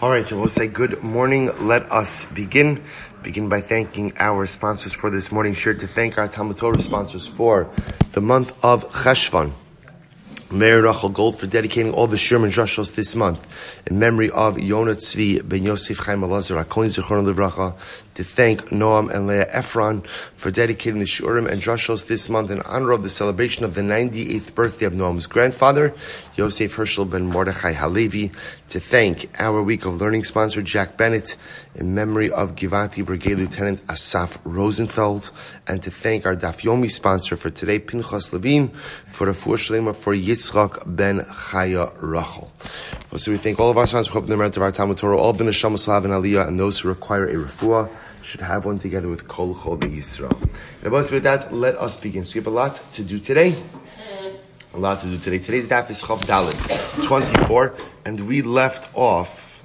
All right, so we'll say good morning. Let us begin. Begin by thanking our sponsors for this morning. Sure to thank our Talmud Torah sponsors for the month of Cheshvan. Mary Rachel Gold for dedicating all the Sherman Drushos this month in memory of Yonah Tzvi ben Yosef Chaim Elazar. To thank Noam and Leah Efron for dedicating the Shurim and Drushos this month in honor of the celebration of the 98th birthday of Noam's grandfather, Yosef Herschel ben Mordechai Halevi. To thank our week of learning sponsor Jack Bennett in memory of Givati Brigade Lieutenant Asaf Rosenfeld, and to thank our Daf Yomi sponsor for today, Pinchas Levine, for a Shlema for Yitzchak ben Chaya Rachel. So we thank all of our sponsors for the merit of our Talmud Torah, all of the Neshama Slav and Aliyah, and those who require a refuah should have one together with Kol Chol Yisrael. And with that, let us begin. So we have a lot to do today. A lot to do today. Today's daf is Chav Dalit, 24, and we left off.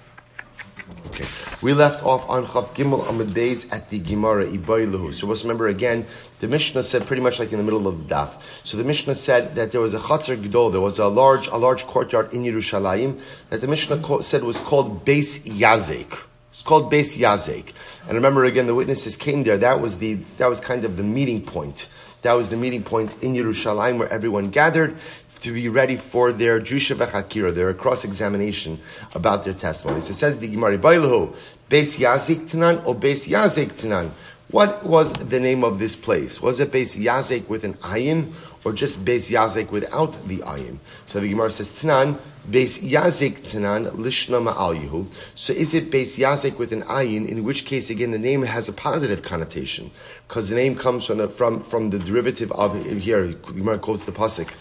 Okay, we left off on Chav Gimel Amid Days at the Gemara Ibayluhu. So let's remember again, the Mishnah said pretty much like in the middle of the daf. So the Mishnah said that there was a Chatzar Gdol, there was a large, a large courtyard in Yerushalayim that the Mishnah said was called Beis Yazek. It's called Beis Yazek. And remember again, the witnesses came there. That was the that was kind of the meeting point. That was the meeting point in Yerushalayim where everyone gathered to be ready for their drisha v'chakira, their cross-examination about their testimonies. It says the Gemara, Bailahu, Beis Yazik Tanan or Beis Yazik Tanan. What was the name of this place? Was it Beis Yazek with an ayin or just Beis Yazek without the ayin? So the Gemara says Tanan, Beis Yazik Tanan Lishna Ma'al So is it Beis Yazik with an ayin? In which case, again, the name has a positive connotation because the name comes from the, from, from the derivative of here. Gemara quotes the pasuk.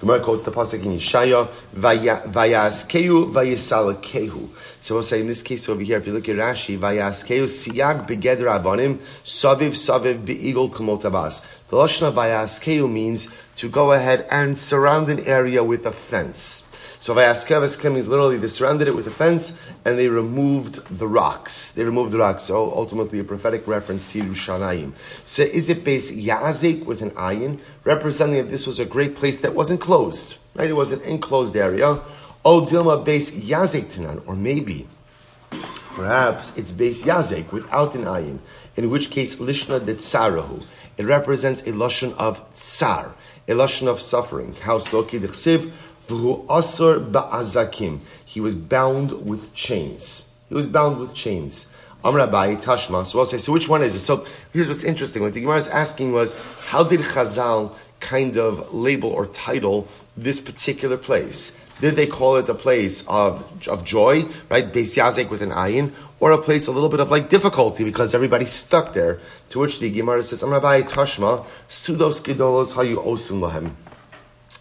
Gemara quotes the pasuk in Yeshaya, Vayaskeu Vayisalakehu. So we'll say in this case over here, if you look at Rashi, Vayaskeu Siyag Begeder Avonim, Saviv Saviv Be'igol Kamotabas. The Lashon of Vayaskeu means to go ahead and surround an area with a fence. So Vayaskeu means literally they surrounded it with a fence and they removed the rocks. They removed the rocks. So ultimately a prophetic reference to Yerushalayim. So is it based Yazik with an ayin, representing that this was a great place that wasn't closed, right? It was an enclosed area. O Dilma base Yazik Tanan, or maybe, perhaps it's base Yazik without an ayin, in which case Lishna de Tsarahu. It represents a lashon of tsar, a lashon of suffering. How soki dechsiv v'hu ba'azakim. He was bound with chains. He was bound with chains. Amrabai Tashma. So I'll say, so which one is it? So here's what's interesting. What the Gemara is asking was, how did Chazal kind of label or title this particular place? Did they call it a place of, of joy, right? Beis with an ayin, or a place a little bit of like difficulty because everybody's stuck there? To which the Gemara says, Amrabai Tashma, Sudos Gedolos Hayu Osim Lahem.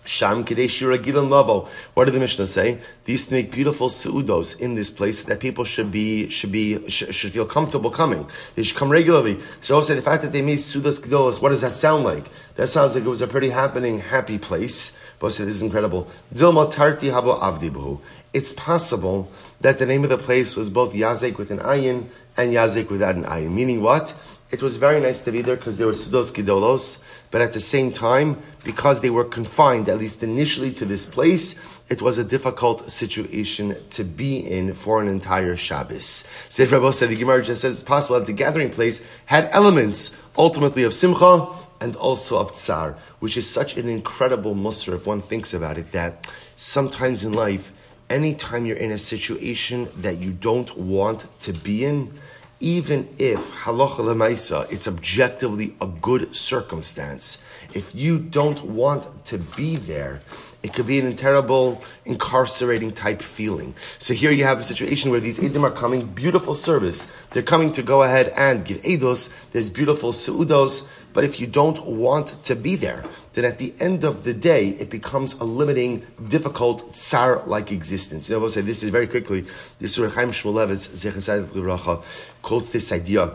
Sham Lavo. What did the Mishnah say? They used to make beautiful seudos in this place that people should be should be should, should feel comfortable coming. They should come regularly. So also the fact that they made seudos gedolos, what does that sound like? That sounds like it was a pretty happening, happy place. But said this is incredible. Dilma Tarti Havo. It's possible that the name of the place was both Yazek with an ayin and Yazek without an ayin. Meaning what? It was very nice to be there because there were sudos gedolos but at the same time, because they were confined, at least initially, to this place, it was a difficult situation to be in for an entire Shabbos. So if Rabbi said, the Gemara just says it's possible that the gathering place had elements ultimately of Simcha and also of Tsar, which is such an incredible mussar if one thinks about it, that sometimes in life, anytime you're in a situation that you don't want to be in, even if halacha lemaisa, it's objectively a good circumstance. If you don't want to be there, it could be an terrible, incarcerating type feeling. So here you have a situation where these edim are coming, beautiful service. They're coming to go ahead and give edos. There's beautiful seudos. But if you don't want to be there, then at the end of the day, it becomes a limiting, difficult, tsar-like existence. You know, I will say this is very quickly. This Surah Chaim Shmulevitz, quotes this idea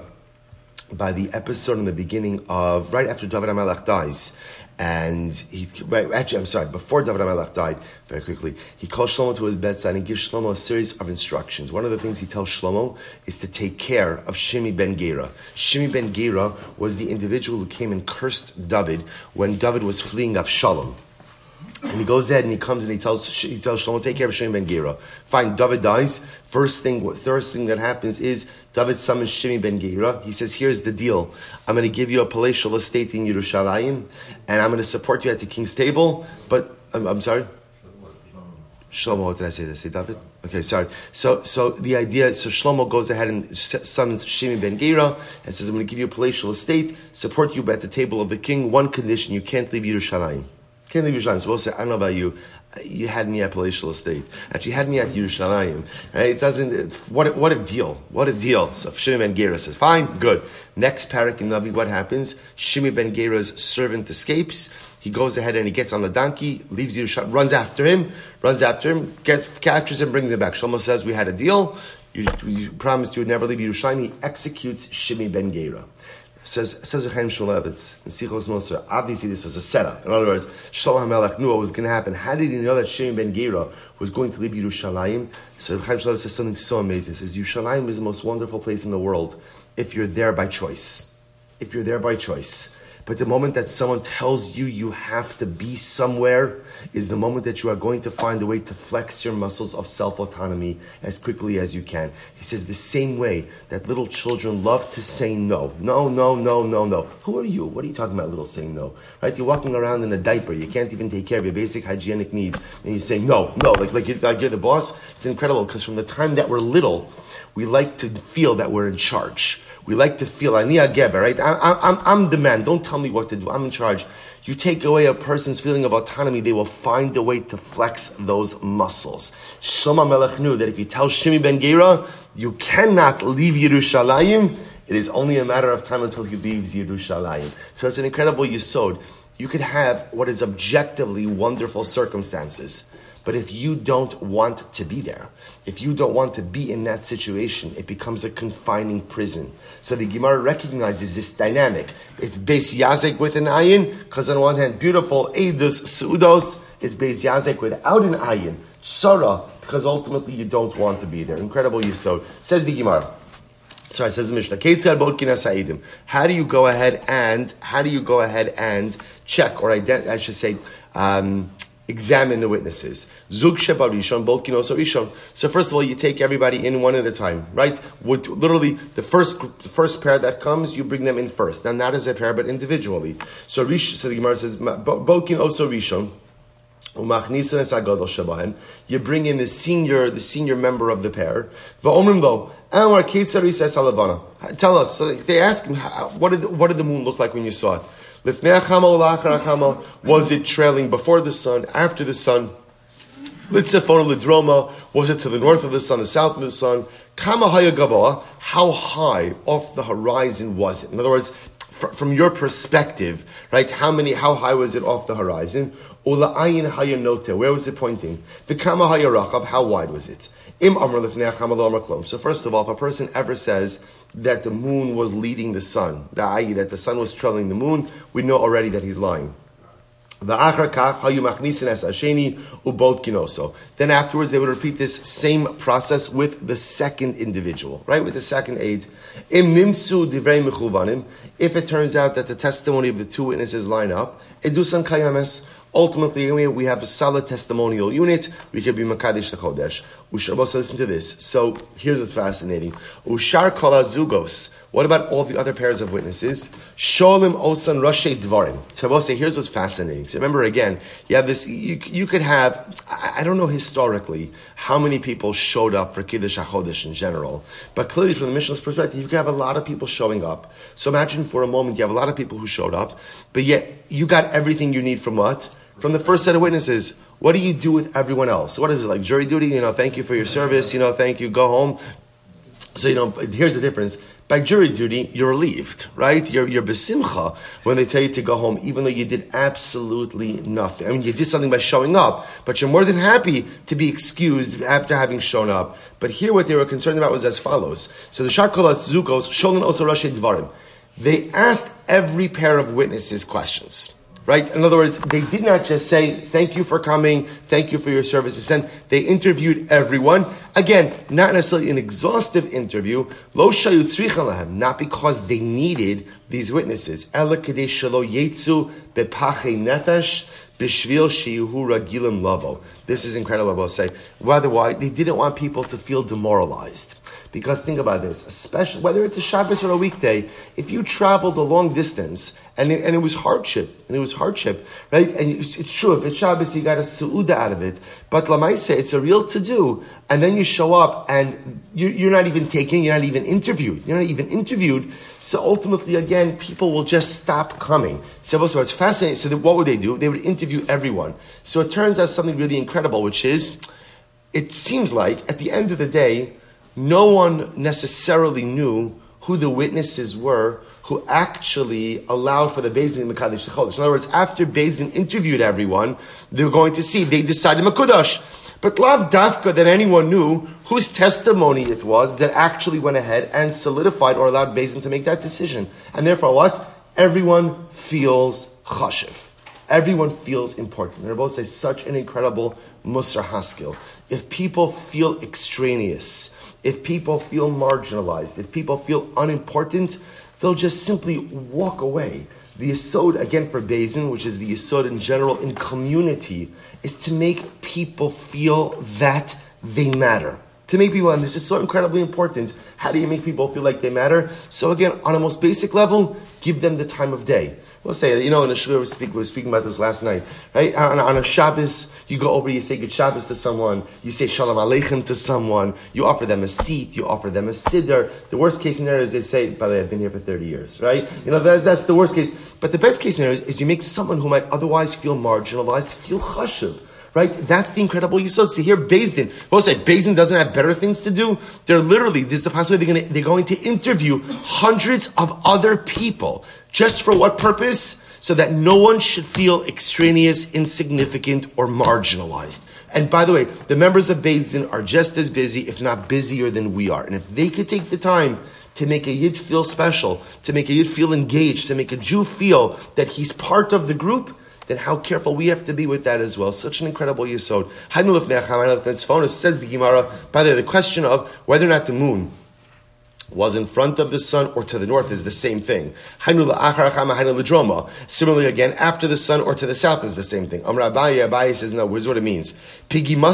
by the episode in the beginning of, right after David HaMelech dies. And he, right, actually, I'm sorry, before David HaMelech died, very quickly, he calls Shlomo to his bedside and gives Shlomo a series of instructions. One of the things he tells Shlomo is to take care of Shimi ben Gera. Shimi ben Gera was the individual who came and cursed David when David was fleeing Avshalom. And he goes ahead and he comes and he tells he tells Shlomo, take care of Shimon ben Gira. Fine, David dies. First thing, first thing that happens is David summons Shimon ben Gira. He says, "Here's the deal. I'm going to give you a palatial estate in Yerushalayim, and I'm going to support you at the king's table. But I'm, I'm sorry." Shlomo, what did I say? Did I say David? Okay, sorry. So, so the idea, so Shlomo goes ahead and summons Shimi ben Gera and says, I'm going to give you a palatial estate, support you at the table of the king. One condition, you can't leave Yerushalayim. Can't leave Yerushalayim. We'll say, I don't know about you. You had me at palatial estate. Actually, had me at Yerushalayim. Right? It doesn't, what a, what a deal. What a deal. So Shimi ben Gera says, fine, good. Next parak in Navi, what happens? Shimi ben Gera's servant escapes. He goes ahead and he gets on the donkey, leaves Yerushalayim, runs after him, runs after him, gets, captures him, brings him back. Shlomo says, we had a deal. You, you promised you would never leave Yerushalayim. He executes Shimi ben Gera. Says says Chaim Shmulevitz in Sichos Mussar. Obviously, this is a setup. In other words, Shlomo HaMelech knew what was going to happen. How did he know that Shimi ben Gera was going to leave Yerushalayim? So Chaim Shmulevitz says something so amazing. He says Yerushalayim is the most wonderful place in the world if you're there by choice. If you're there by choice. But the moment that someone tells you you have to be somewhere is the moment that you are going to find a way to flex your muscles of self autonomy as quickly as you can. He says the same way that little children love to say no. No, no, no, no, no. Who are you? What are you talking about, little saying no? Right? You're walking around in a diaper. You can't even take care of your basic hygienic needs. And you say no, no, like, like, you're, like you're the boss. It's incredible because from the time that we're little, we like to feel that we're in charge. We like to feel, ani gever, right? I, I'm, I'm the man. Don't tell me what to do. I'm in charge. You take away a person's feeling of autonomy, they will find a way to flex those muscles. Shlomo Melech knew that if you tell Shimi ben Gera, you cannot leave Yerushalayim, it is only a matter of time until he leaves Yerushalayim. So it's an incredible yisod. You could have what is objectively wonderful circumstances. But if you don't want to be there, if you don't want to be in that situation, it becomes a confining prison. So the Gemara recognizes this dynamic. It's Beis Yazek with an ayin, because on one hand, beautiful, Eidos, Sudos, it's Beis Yazek without an ayin, Sora, because ultimately you don't want to be there. Incredible Yisod. Says the Gemara. Sorry, says the Mishnah. How do you go ahead and how do you go ahead and check or ident- I should say um, examine the witnesses. Zug Sheba Rishon, both Kinoso Rishon. So first of all, you take everybody in one at a time, right? Would literally the first the first pair that comes, you bring them in first. Now not as a pair, but individually. So Rish, so the Gemara says, both Kinoso Rishon. You bring in the senior, the senior member of the pair. Tell us. So they ask him, what did what did the moon look like when you saw it? Was it trailing before the sun, after the sun? Lidroma, was it to the north of the sun, the south of the sun? How high off the horizon was it? In other words, from your perspective, right? How many, how high was it off the horizon? Where was it pointing? The kama hayarachav, how wide was it? So first of all, if a person ever says that the moon was leading the sun, that the sun was trailing the moon, we know already that he's lying. Then afterwards, they would repeat this same process with the second individual, right? With the second aid. If it turns out that the testimony of the two witnesses line up, Ultimately, we have a solid testimonial unit. We can be Makadish the Chodesh. Ushabos, listen to this. So here's what's fascinating. Ushar kol zugos. What about all the other pairs of witnesses? Sholim osan rashe dvarim. Tabose, here's what's fascinating. So remember again, you have this, you, you could have, I, I don't know historically how many people showed up for Kiddush HaChodesh in general, but clearly from the Mishnah's perspective, you could have a lot of people showing up. So imagine for a moment you have a lot of people who showed up, but yet you got everything you need from what? From the first set of witnesses. What do you do with everyone else? What is it like jury duty? You know, thank you for your service. You know, thank you. Go home. So you know, here's the difference. By jury duty, you're relieved, right? You're, you're besimcha when they tell you to go home, even though you did absolutely nothing. I mean, you did something by showing up, but you're more than happy to be excused after having shown up. But here, what they were concerned about was as follows. So the Sharkolat Zukos, Sholin Osa Dvarim. They asked every pair of witnesses questions. Right? In other words, they did not just say, thank you for coming, thank you for your services, and they interviewed everyone. Again, not necessarily an exhaustive interview, lo not because they needed these witnesses. nefesh, Bishvil shiuhura gilim lavo. This is incredible, I will say. Why? Why? They didn't want people to feel demoralized. Because think about this, especially whether it's a Shabbos or a weekday, if you traveled a long distance and it, and it was hardship, and it was hardship, right? And it's, it's true, if it's Shabbos, you got a su'uda out of it. But say it's a real to do, and then you show up and you, you're not even taken, you're not even interviewed, you're not even interviewed. So ultimately, again, people will just stop coming. So, so it's fascinating. So what would they do? They would interview everyone. So it turns out something really incredible, which is, it seems like at the end of the day, no one necessarily knew who the witnesses were who actually allowed for the Beis Din Mekadesh Chodesh. In other words, after Beis Din interviewed everyone, they were going to see, they decided Mekudash. But Lav Dafka that anyone knew whose testimony it was that actually went ahead and solidified or allowed Beis Din to make that decision. And therefore what? Everyone feels chashiv. Everyone feels important. And they both say such an incredible Musar Haskell. If people feel extraneous, if people feel marginalized, if people feel unimportant, they'll just simply walk away. The Yisod, again for Beis Din, which is the Yisod in general in community, is to make people feel that they matter. To make people, and this is so incredibly important, how do you make people feel like they matter? So again, on a most basic level, give them the time of day. We'll say, you know, in the shul we, speak, we were speaking about this last night, right? On, on, a Shabbos, you go over, you say good Shabbos to someone, you say Shalom Aleichem to someone, you offer them a seat, you offer them a siddur. The worst case scenario is they say, by the way, I've been here for 30 years, right? You know, that's, that's the worst case. But the best case scenario is, is you make someone who might otherwise feel marginalized feel chashuv right? That's the incredible yisod. See here, Din. We'll say Din doesn't have better things to do. They're literally, this is the possibility they're, gonna, they're going to interview hundreds of other people. Just for what purpose? So that no one should feel extraneous, insignificant, or marginalized. And by the way, the members of Din are just as busy, if not busier than we are. And if they could take the time to make a Yid feel special, to make a Yid feel engaged, to make a Jew feel that he's part of the group, then how careful we have to be with that as well. Such an incredible yisod. Says the Gemara, by the way, the question of whether or not the moon was in front of the sun or to the north is the same thing. Similarly, again, after the sun or to the south is the same thing. Amr Abaye, Abaye says, no, here's what it means. The Gemara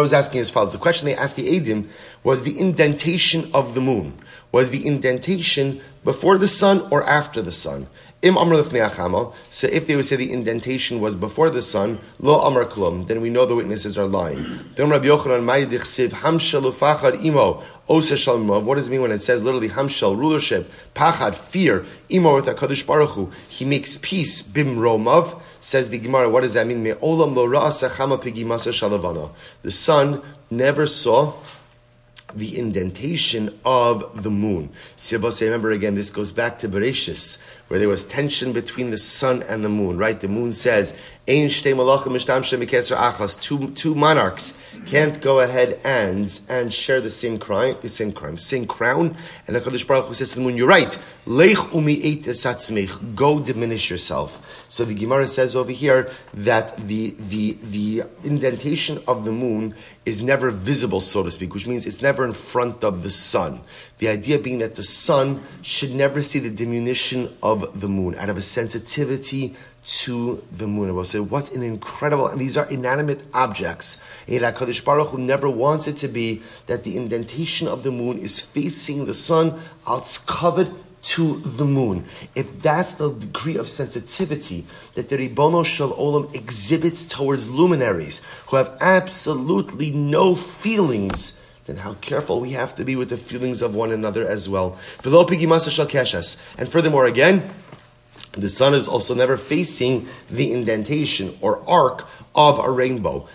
was asking as follows. The question they asked the Adim was the indentation of the moon. Was the indentation before the sun or after the sun? Im amr So if they would say the indentation was before the sun, lo amr klum, then we know the witnesses are lying. Then Rabbi Yochanan hamshal imo osa What does it mean when it says literally hamshal rulership, pachad fear imo with Hakadosh Baruch? He makes peace bim romav. Says the Gemara. What does that mean? Me olam lo ra'asa chama pigimasa shalavana. The sun never saw the indentation of the moon. Remember again, this goes back to Bereshis, where there was tension between the sun and the moon, right? The moon says, two, two monarchs can't go ahead and, and share the same crime, the same crime, same crown. And the Kadosh Baruch Hu says to the moon, you're right. Lech umi Go diminish yourself. So the Gemara says over here that the, the, the indentation of the moon is never visible, so to speak, which means it's never in front of the sun. The idea being that the sun should never see the diminution of the moon out of a sensitivity to the moon. I will say, what an incredible, and these are inanimate objects. HaKadosh Baruch Hu never wants it to be that the indentation of the moon is facing the sun, it's covered to the moon. If that's the degree of sensitivity that the Ribono Shel Olam exhibits towards luminaries who have absolutely no feelings, then how careful we have to be with the feelings of one another as well. And furthermore, again, the sun is also never facing the indentation or arc of a rainbow.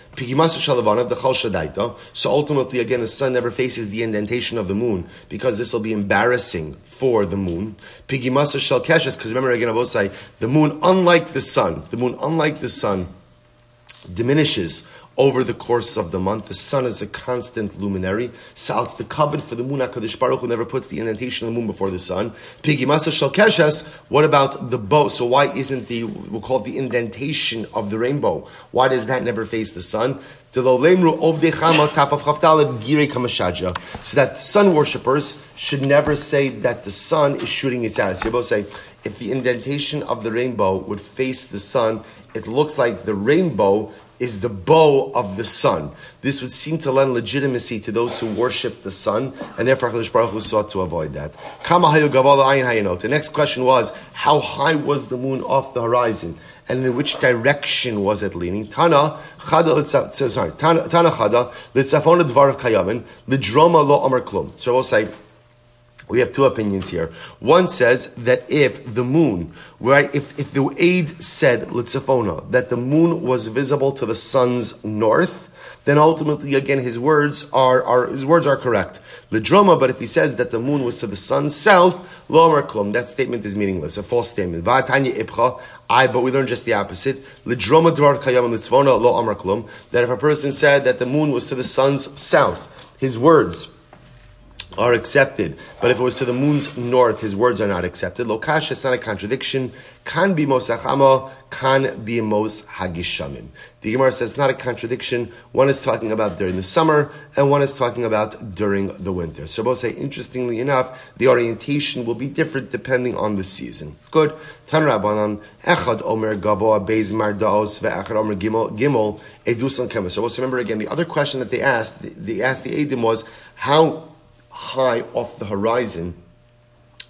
So ultimately, again, the sun never faces the indentation of the moon because this will be embarrassing for the moon. Because remember again, Avosai, the moon, unlike the sun, the moon, unlike the sun, diminishes over the course of the month. The sun is a constant luminary. So it's the covet for the moon. HaKadosh Baruch Hu never puts the indentation of the moon before the sun. Pigi Masa Shal Keshes, what about the bow? So why isn't the, we'll call it the indentation of the rainbow? Why does that never face the sun? So that sun worshippers should never say that the sun is shooting its arrows. You both say, if the indentation of the rainbow would face the sun, it looks like the rainbow is the bow of the sun. This would seem to lend legitimacy to those who worship the sun, and therefore HaKadosh Baruch Hu sought to avoid that. The next question was, how high was the moon off the horizon? And in which direction was it leaning? Tana chada sorry Tana chada litzafon dvarav kayamin lidroma lo amar klum. So we'll say we have two opinions here. One says that if the moon, right, if, if the aid said, Litzafona, that the moon was visible to the sun's north, then ultimately again his words are, are his words are correct. Lidroma, but if he says that the moon was to the sun's south, lomer klum, that statement is meaningless, a false statement. I, but we learn just the opposite. Lidroma dvar kayam litzvona lo amar klum, that if a person said that the moon was to the sun's south, his words are accepted. But if it was to the moon's north, his words are not accepted. Lokash is not a contradiction. Can be mosachama, can be mos hagishamim. The Gemara says it's not a contradiction. One is talking about during the summer, and one is talking about during the winter. So both say, interestingly enough, the orientation will be different depending on the season. Good. Tan Rabbanan, Echad Omer Gavoa Beis Mardaos Ve'echad Omer Gimel Edusan Kemes. So also remember again, the other question that they asked, they asked the Edim was, how high off the horizon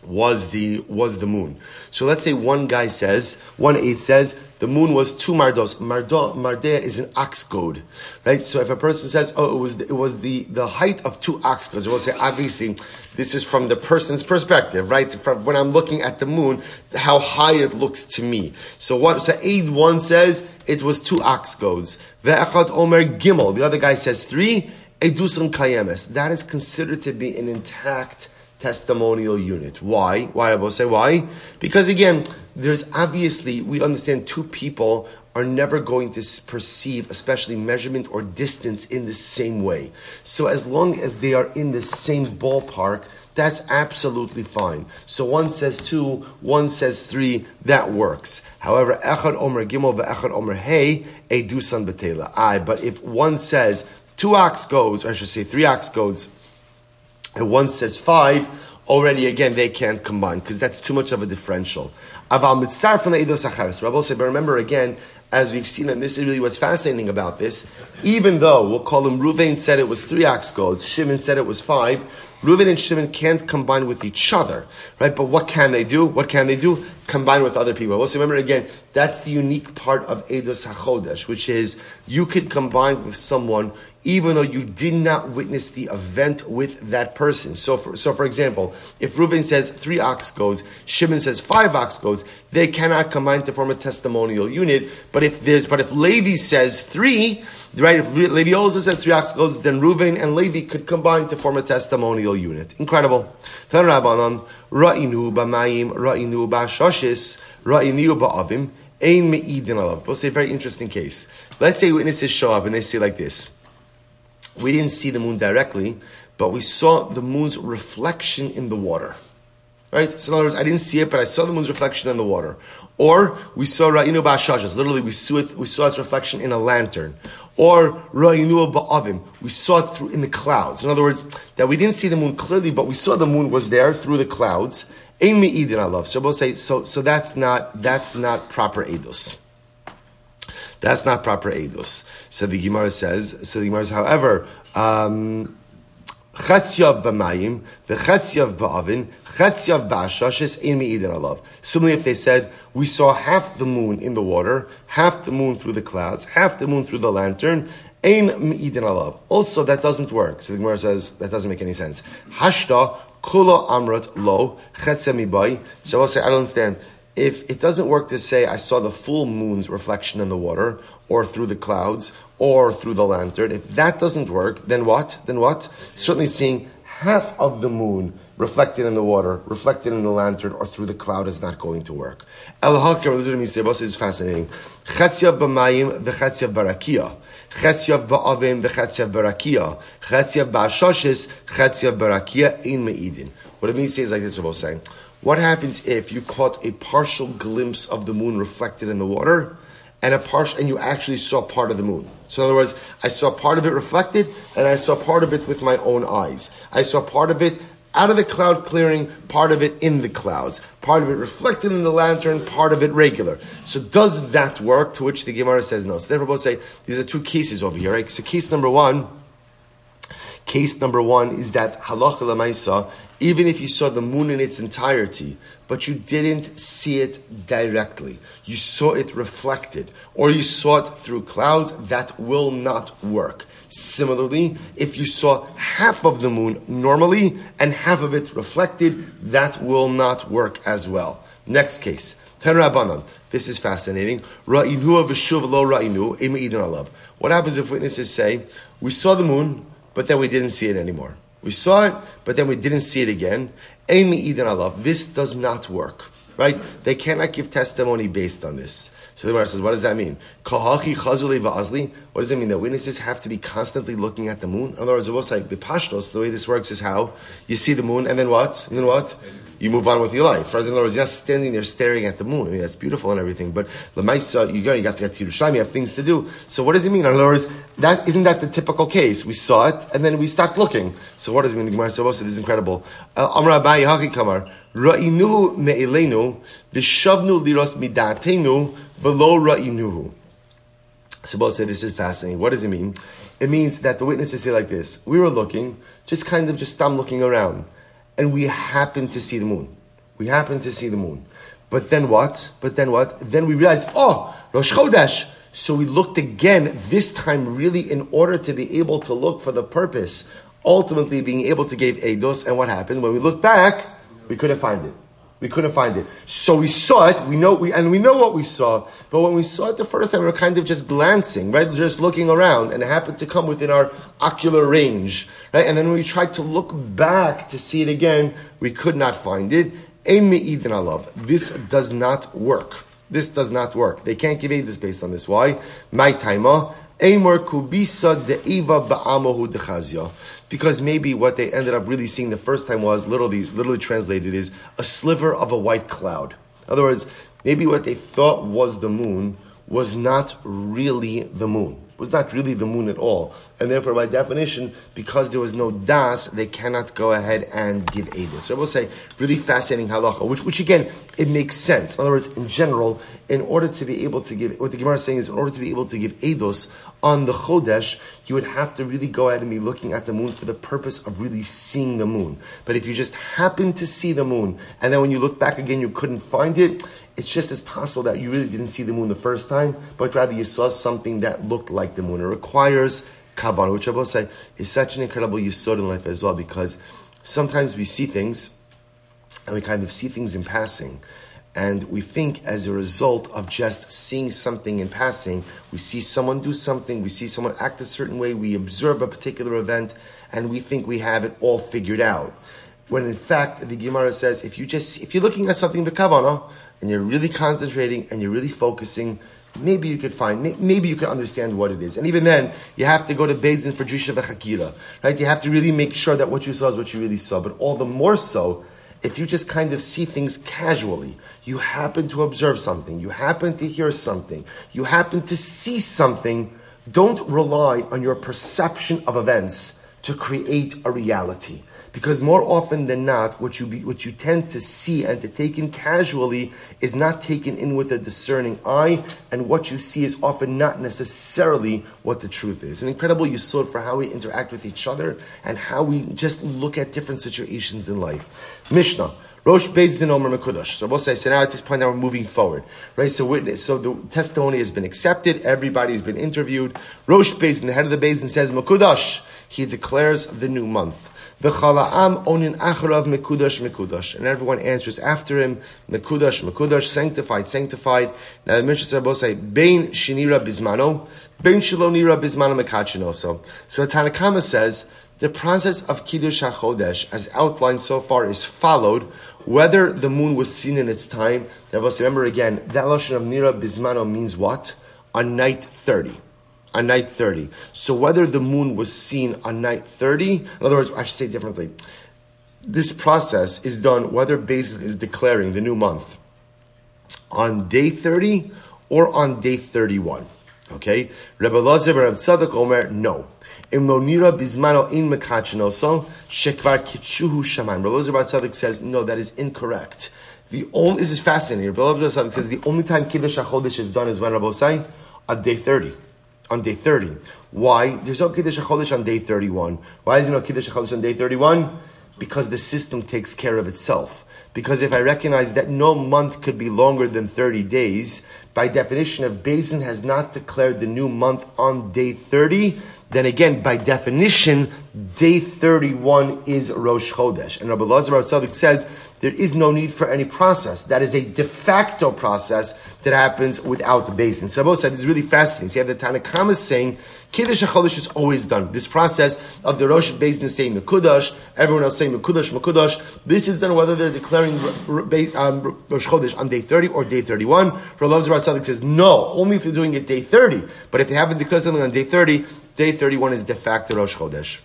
was the was the moon. So let's say one guy says, one eight says the moon was two mardos. Mardo, mardea is an ox goad, right? So if a person says, oh, it was it was the, the height of two ox goads, we'll say obviously this is from the person's perspective, right? From when I'm looking at the moon, how high it looks to me. So what? So eight one says it was two ox goads. Omer gimel. The other guy says three. Edusan kayemes. That is considered to be an intact testimonial unit. Why? Why I will say why? Because again, there's obviously we understand two people are never going to perceive, especially measurement or distance, in the same way. So as long as they are in the same ballpark, that's absolutely fine. So one says two, one says three, that works. However, echad omer gimel ve'echad omer hey, a dusan betela. I. But if one says two ox or I should say three ox goads, and one says five, already again they can't combine because that's too much of a differential. Aval mitzar from the eidos acharis. Rabbi said, but remember again, as we've seen, and this is really what's fascinating about this. Even though we'll call him Reuven said it was three ox goads, Shimon said it was five. Reuven and Shimon can't combine with each other, right? But what can they do? What can they do? Combine with other people. Also, remember again, that's the unique part of Eidos HaChodesh, which is you could combine with someone even though you did not witness the event with that person. So, for, so for example, if Reuven says three ox goads, Shimon says five ox goads, they cannot combine to form a testimonial unit. But if there's, but if Levi says three, right? If Levi also says three ox goads, then Reuven and Levi could combine to form a testimonial unit. Incredible. Tan Rabbanon, Ra'inu b'mayim, Ra'inu b'ashoshis, Ra'inu ba'avim, Ein me'idin alav. We'll say a very interesting case. Let's say witnesses show up and they say like this. We didn't see the moon directly, but we saw the moon's reflection in the water. Right? So in other words, I didn't see it, but I saw the moon's reflection in the water. Or we saw Ra'inu Ba'ashajas. Literally, we saw, it, we saw its reflection in a lantern. Or Ra'inu Ba'avim. We saw it through in the clouds. In other words, that we didn't see the moon clearly, but we saw the moon was there through the clouds. Ein me'idin love. So say, so, so that's not, that's not proper edus. That's not proper edus. So the Gemara says, so the Gemara says, however, um, Chatzyav b'mayim, v'chatzyav ba'avin, chatzyav ba'ashashes, ein me'idin alav. Similarly, if they said, we saw half the moon in the water, half the moon through the clouds, half the moon through the lantern, ein me'idin alav. Also, that doesn't work. So the Gemara says, that doesn't make any sense. Hashta, kula amrat lo, chatzemibai. So I'll say, I don't understand if it doesn't work to say I saw the full moon's reflection in the water, or through the clouds, or through the lantern, if that doesn't work, then what? Then what? Certainly seeing half of the moon reflected in the water, reflected in the lantern, or through the cloud is not going to work. El this is fascinating. Chetziyav b'mayim v'chetziyav barakia. Chetziyav ba'avim v'chetziyav barakia. Chetziyav ba'ashoshes, chetziyav barakia in me'idin. What it means is like this, Rabbi saying. What happens if you caught a partial glimpse of the moon reflected in the water, and a partial, and you actually saw part of the moon? So in other words, I saw part of it reflected, and I saw part of it with my own eyes. I saw part of it out of the cloud clearing, part of it in the clouds, part of it reflected in the lantern, part of it regular. So does that work? To which the Gemara says no. So therefore, both say these are two cases over here, right? So case number one, case number one is that halacha lemaisa even if you saw the moon in its entirety, but you didn't see it directly, you saw it reflected, or you saw it through clouds, that will not work. Similarly, if you saw half of the moon normally and half of it reflected, that will not work as well. Next case. Ten This is fascinating. What happens if witnesses say, we saw the moon, but then we didn't see it anymore? We saw it, but then we didn't see it again. Amy Eden Alav, this does not work, right? They cannot give testimony based on this. So the Gemara says, what does that mean? What does it mean? That witnesses have to be constantly looking at the moon? In other words, it was like the the way this works is how you see the moon, and then what? And then what? You move on with your life. In other words, you're not standing there staring at the moon. I mean, that's beautiful and everything, but Lamaisa, you go, you got to get to Yerushalayim, you have things to do. So what does it mean? In other words, that, isn't that the typical case? We saw it, and then we stopped looking. So what does it mean? The Gemara says, this is incredible. Uh, Amra Abaye Kamar, Ra'inu me'elenu, v'shavnu liros midatenu, v'lo ra'inuhu. Suppose say this is fascinating. What does it mean? It means that the witnesses say like this: We were looking, just kind of just stop looking around, and we happened to see the moon. We happened to see the moon. But then what? But then what? Then we realized, oh, Rosh Chodesh. So we looked again, this time really in order to be able to look for the purpose, ultimately being able to give Eidos. And what happened? When we look back, we couldn't find it. We couldn't find it. So we saw it, we know, we, and we know what we saw, but when we saw it the first time, we were kind of just glancing, right? Just looking around, and it happened to come within our ocular range, right? And then when we tried to look back to see it again, we could not find it. This does not work. This does not work. They can't give this based on this. Why? My timer. Amor ah. kubisa de'iva ba'amahu dechazya. Because maybe what they ended up really seeing the first time was, literally, literally translated, is a sliver of a white cloud. In other words, maybe what they thought was the moon was not really the moon was not really the moon at all. And therefore, by definition, because there was no das, they cannot go ahead and give Eidos. So I will say, really fascinating halacha, which, which again, it makes sense. In other words, in general, in order to be able to give, what the Gemara is saying is, in order to be able to give Eidos on the Chodesh, you would have to really go ahead and be looking at the moon for the purpose of really seeing the moon. But if you just happen to see the moon, and then when you look back again, you couldn't find it, it's just as possible that you really didn't see the moon the first time, but rather you saw something that looked like the moon. It requires kabbalah, which I will say is such an incredible yisod in life as well, because sometimes we see things and we kind of see things in passing. And we think as a result of just seeing something in passing, we see someone do something, we see someone act a certain way, we observe a particular event, and we think we have it all figured out. When in fact, the Gemara says, if you just, if you're looking at something bekavana, and you're really concentrating and you're really focusing, maybe you could find, maybe you could understand what it is. And even then, you have to go to Beis Din for drisha v'chakira, right? You have to really make sure that what you saw is what you really saw. But all the more so, if you just kind of see things casually, you happen to observe something, you happen to hear something, you happen to see something, don't rely on your perception of events to create a reality. Because more often than not, what you be, what you tend to see and to take in casually is not taken in with a discerning eye, and what you see is often not necessarily what the truth is. An incredible yisod for how we interact with each other and how we just look at different situations in life. Mishnah. Rosh Beis Din Omer Mekudash. So we'll say, so now at this point now we're moving forward. Right? So witness, so the testimony has been accepted, everybody has been interviewed. Rosh Beis the head of the Beis says, Mekudash. He declares the new month. V'chala'am onin acharav mekudash mekudash. And everyone answers after him, mekudash mekudash, sanctified, sanctified. Now the Mishnah both say, bein shinira bismano, bein shalonira bismano mekachinoso. So the Tanna Kamma says, the process of Kiddush HaChodesh, as outlined so far, is followed whether the moon was seen in its time. Now, remember again, that Lashon of Nira Bismano means what? On night 30 on night 30. So whether the moon was seen on night 30, in other words, I should say differently, this process is done whether Beis Din is declaring the new month on day 30 or on day 31. Okay? Rebbe Lazar Reb Tzadok Omer, no. Im lo nira in mekachinoso shamayim. Rabbi Elazar Bar says, no, that is incorrect. The only, this is fascinating. Rabbi Elazar says the only time Kiddush HaChodesh is done is when Rabbi say on day 30. On day 30. Why? There's no Kiddush HaChodesh on day 31. Why is there no Kiddush HaChodesh on day 31? Because the system takes care of itself. Because if I recognize that no month could be longer than 30 days, by definition, if Beis Din has not declared the new month on day 30, then again, by definition, day 31 is Rosh Chodesh. And Rabbi Lazar Sadik says there is no need for any process. That is a de facto process that happens without the Beis Din. So Rabbi said this is really fascinating. So you have the Tanna Kamma saying Kiddush HaChodesh is always done. This process of the Rosh Beis Din saying Mekudash, everyone else saying Mekudash, Mekudash, this is done whether they're declaring um, Rosh Chodesh on day 30 or day 31. Rabbi Sadik says no, only if they're doing it day 30. But if they haven't declared something on day 30, day 31 is de facto Rosh Chodesh.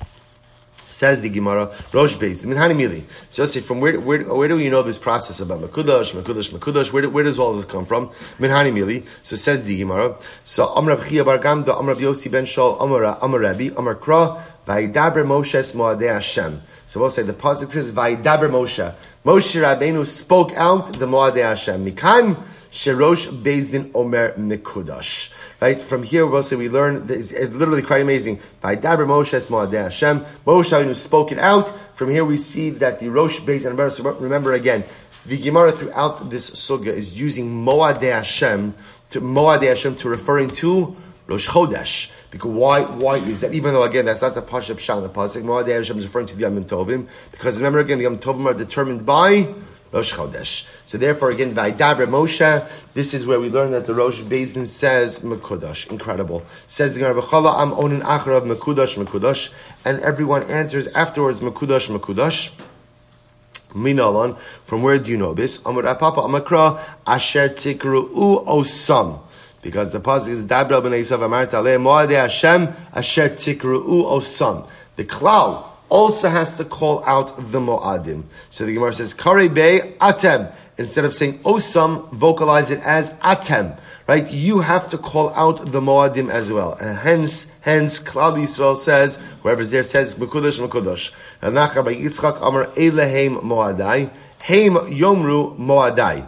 Says the Gemara, Rosh Beis, Minhani Mili. So say, from where, where, where do you know this process about Makudash, Makudash, Makudash? Where, where does all this come from? Minhani Mili. So says the Gemara. So Amr Chiya Bar Gamda, Amr Yossi Ben Shaul, Amr Amr Rabbi, Amr Kra, Vaidaber Moshe Moadei Hashem. So we'll say the pasuk says Vaidaber Moshe. Moshe Rabbeinu spoke out the Moadei Hashem. Mikan Sherosh Beis Din Omer Mikudash. Right? From here, we'll say we learn, this, it's literally quite amazing. By Dabra Moshe Moadeh Hashem, Moshe Rabbeinu spoke it out. From here, we see that the Rosh Beis Din, remember again, the Gemara throughout this sugya is using Moadeh Hashem to Moadeh Hashem to referring to Rosh Chodesh. Because why? Why is that? Even though again, that's not the Pasha Pshan, the Pasuk. Moadeh Hashem is referring to the Yom Tovim. Because remember again, the Yom Tovim are determined by Rosh Chodesh. So therefore, again, Vaidabre Moshe, this is where we learn that the Rosh Beis Din says Mekudash. Incredible. Says the Gemara, am onin achar of Mekudash, Mekudash, and everyone answers afterwards Mekudash, Mekudash. Minalan, from where do you know this? Amar Papa Amakra, Asher Tikru U Osam. Because the pasuk is Dabra ben Esav Amarta Le Moadei Hashem Asher Tikru U Osam. The cloud also has to call out the Moadim. So the Gemara says, Kare Be Atem. Instead of saying Osam, vocalize it as Atem. Right? You have to call out the Moadim as well. And hence, hence, Klal Yisrael says, whoever's there says, Mekudosh, Mekudosh. Ranacha by Yitzchak Amar Elehem Moadai. Heim Yomru Moadai.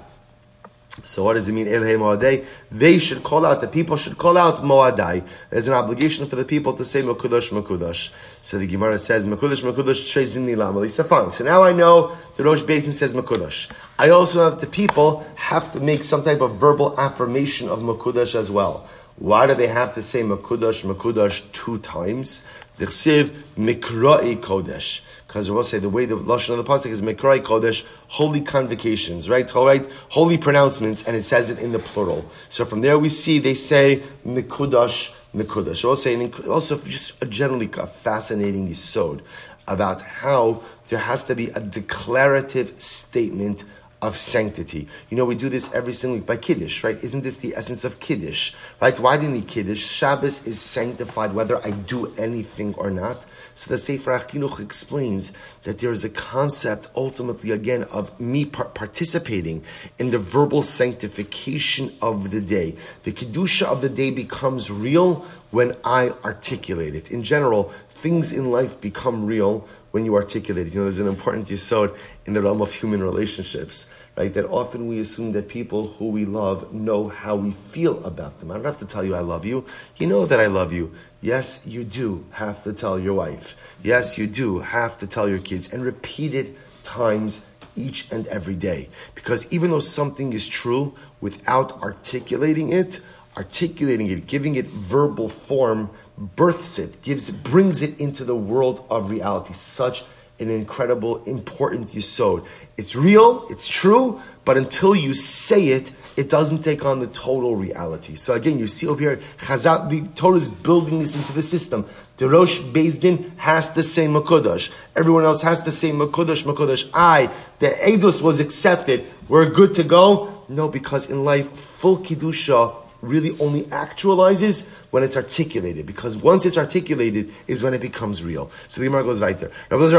So what does it mean, Elhei? They should call out, the people should call out Moadai. There's an obligation for the people to say Mekudosh, Mekudosh. So the Gemara says, Mekudosh, Mekudosh, Trezim Nilam. So fine. So now I know the Rosh Beis Din says Mekudosh. I also have the people have to make some type of verbal affirmation of Mekudosh as well. Why do they have to say Mekudosh, Mekudosh two times? Mikrai Kodesh. Because we'll say the way the lashon of the pasuk is Mikrai Kodesh, holy convocations, right? All right, holy pronouncements, and it says it in the plural. So from there we see they say Mikudash, Mikudash. We'll say also just a generally fascinating yisod about how there has to be a declarative statement of sanctity. You know, we do this every single week by Kiddush, right? Isn't this the essence of Kiddush, right? Why do you need Kiddush? Shabbos is sanctified whether I do anything or not. So the Sefer HaChinuch explains that there is a concept, ultimately, again, of me par- participating in the verbal sanctification of the day. The Kedusha of the day becomes real when I articulate it. In general, things in life become real when you articulate it. You know, there's an important yisod in the realm of human relationships, right? That often we assume that people who we love know how we feel about them. I don't have to tell you I love you. You know that I love you. Yes, you do have to tell your wife. Yes, you do have to tell your kids and repeat it times each and every day. Because even though something is true without articulating it, articulating it, giving it verbal form, births it, gives it, brings it into the world of reality. Such an incredible, important yisod. It's real, it's true, but until you say it, it doesn't take on the total reality. So again, you see over here, Chazal, the Torah is building this into the system. The Rosh Beis Din has to say Makudash. Everyone else has to say Makudash, Makudash. I, the Eidos was accepted. We're good to go. No, because in life, full Kedusha really only actualizes when it's articulated, because once it's articulated is when it becomes real. So the Gemara goes weiter. So this is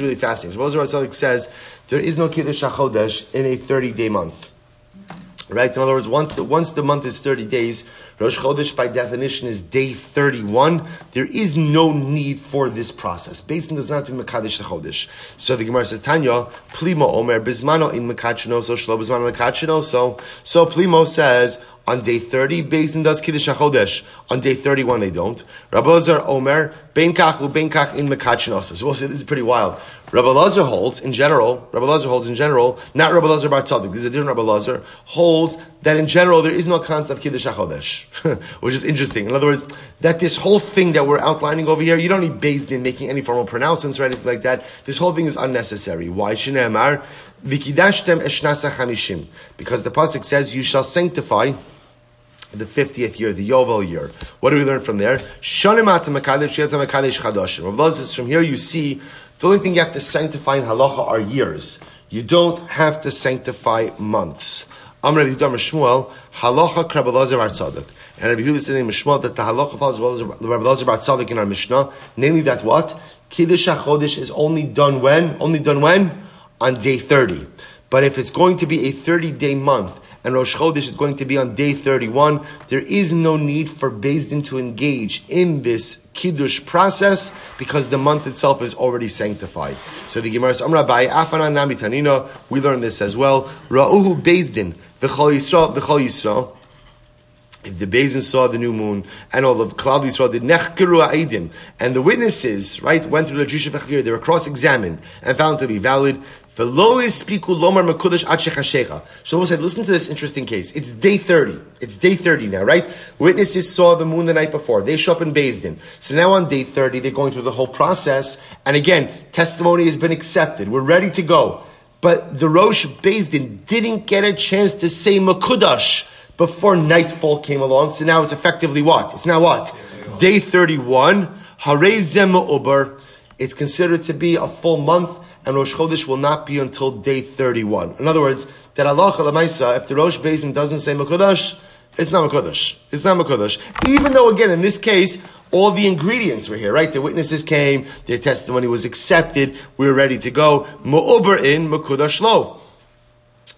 really fascinating. So Rabbi says there is no Kiddush HaChodesh in a 30 day month. Right? In other words, once the, once the month is 30 days, Rosh Chodesh by definition is day 31. There is no need for this process. Basin does not do Mekadesh the Chodesh. So the Gemara says, Tanya, Plimo Omer Bismano in Mekachino, so Shlo Bismano Mekachino. So, Plimo says, on day 30, Basin does Kiddush HaChodesh. On day 31, they don't. Rabbi Lazar Omer, Ben Kach u Ben Kach in Mekachinos. So we'll say this is pretty wild. Rabbi Lazar holds, in general, Rabbi Lazar holds in general, not Rabbi Lazar Bar this is a different Rabbi Lazar, holds that in general there is no concept of Kiddush HaChodesh, which is interesting. In other words, that this whole thing that we're outlining over here, you don't need Beis Din making any formal pronouncements or anything like that. This whole thing is unnecessary. Why? Shinemar, Vikidashtem Eshnasa Chamishim. Because the Pasuk says, you shall sanctify the 50th year, the Yovel year. What do we learn from there? From here you see, the only thing you have to sanctify in halacha are years. You don't have to sanctify months. Amr Rabbi Yudam Shmuel, halacha krabelazar bar tzaddik. And Rabbi Yehuda said in Shmuel that the halacha follows Rabbi Lazar bar tzaddik in our Mishnah, namely that what? Kiddush HaChodesh is only done when? Only done when? On day 30. But if it's going to be a 30 day month, and Rosh Chodesh is going to be on day 31, there is no need for Din to engage in this Kiddush process because the month itself is already sanctified. So the Gemara says, Amra Afana Nami Tanina, we learn this as well. Ra'uhu Din, V'chol Yisrael, V'chol Yisrael. If the Beis Din saw the new moon and all of Klal Yisrael did nechkeru aidim, and the witnesses, right, went through the Jewish They were cross-examined and found to be valid. So we'll say, listen to this interesting case. It's day 30. It's day 30 now, right? Witnesses saw the moon the night before. They show up in Din. So now on day 30, they're going through the whole process. And again, testimony has been accepted. We're ready to go. But the Rosh Din didn't get a chance to say Makudash before nightfall came along. So now it's effectively what? It's now what? Day 31. Harei Uber. It's considered to be a full month and Rosh Chodesh will not be until day 31. In other words, that Allah Lamaisa, if the Rosh Beis Din doesn't say Makodash, it's not Makodash. It's not Makodash. Even though, again, in this case, all the ingredients were here, right? The witnesses came, their testimony was accepted, we were ready to go. Mu'uber in Makodash lo.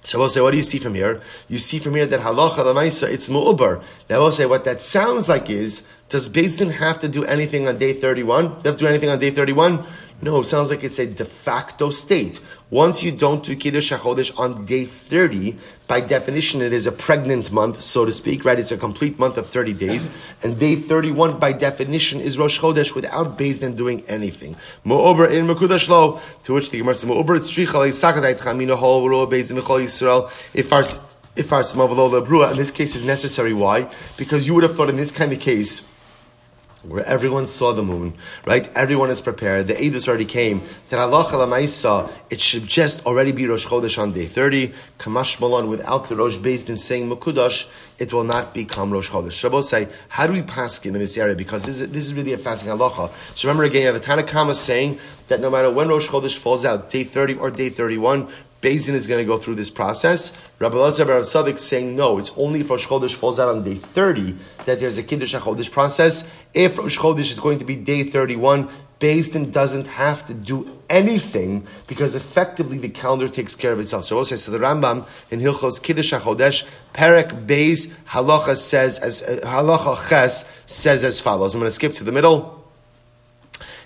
So we'll say, what do you see from here? You see from here that halacha lamaisa, it's mu'uber. Now we'll say, what that sounds like is, does Din have to do anything on day 31? Do they have to do anything on day 31? No, it sounds like it's a de facto state. Once you don't do Kiddush HaChodesh on day 30, by definition it is a pregnant month, so to speak, right? It's a complete month of 30 days. And day 31, by definition, is Rosh Chodesh without Beis Din doing anything. Mo'ober in Mekudash Lo, to which the Gemara says, Mo'ober tzricha le'isakadait chamina hol ro Beis Din v'chol Yisrael. If our, if our smavalo brua, in this case is necessary. Why? Because you would have thought in this kind of case, where everyone saw the moon, right? Everyone is prepared. The Eidos already came. That Allah it should just already be Rosh Chodesh on day 30. Kamash Malon, without the Rosh Beis Din saying Mukudash, it will not become Rosh Chodesh. So say, how do we pass in this area? Because this is, this is really a fasting halacha. So remember again, you have a Tanna Kamma saying that no matter when Rosh Chodesh falls out, day 30 or day 31, Beis Din is going to go through this process. Rabbi Lazar Bar Sadik saying no, it's only if Rosh Chodesh falls out on day 30 that there's a Kiddush HaChodesh process. If Rosh Chodesh is going to be day 31, Beis Din doesn't have to do anything because effectively the calendar takes care of itself. So, also, so the Rambam in Hilchos Kiddush HaChodesh, Perek Beis Halacha says as uh, Halacha Ches says as follows. I'm going to skip to the middle.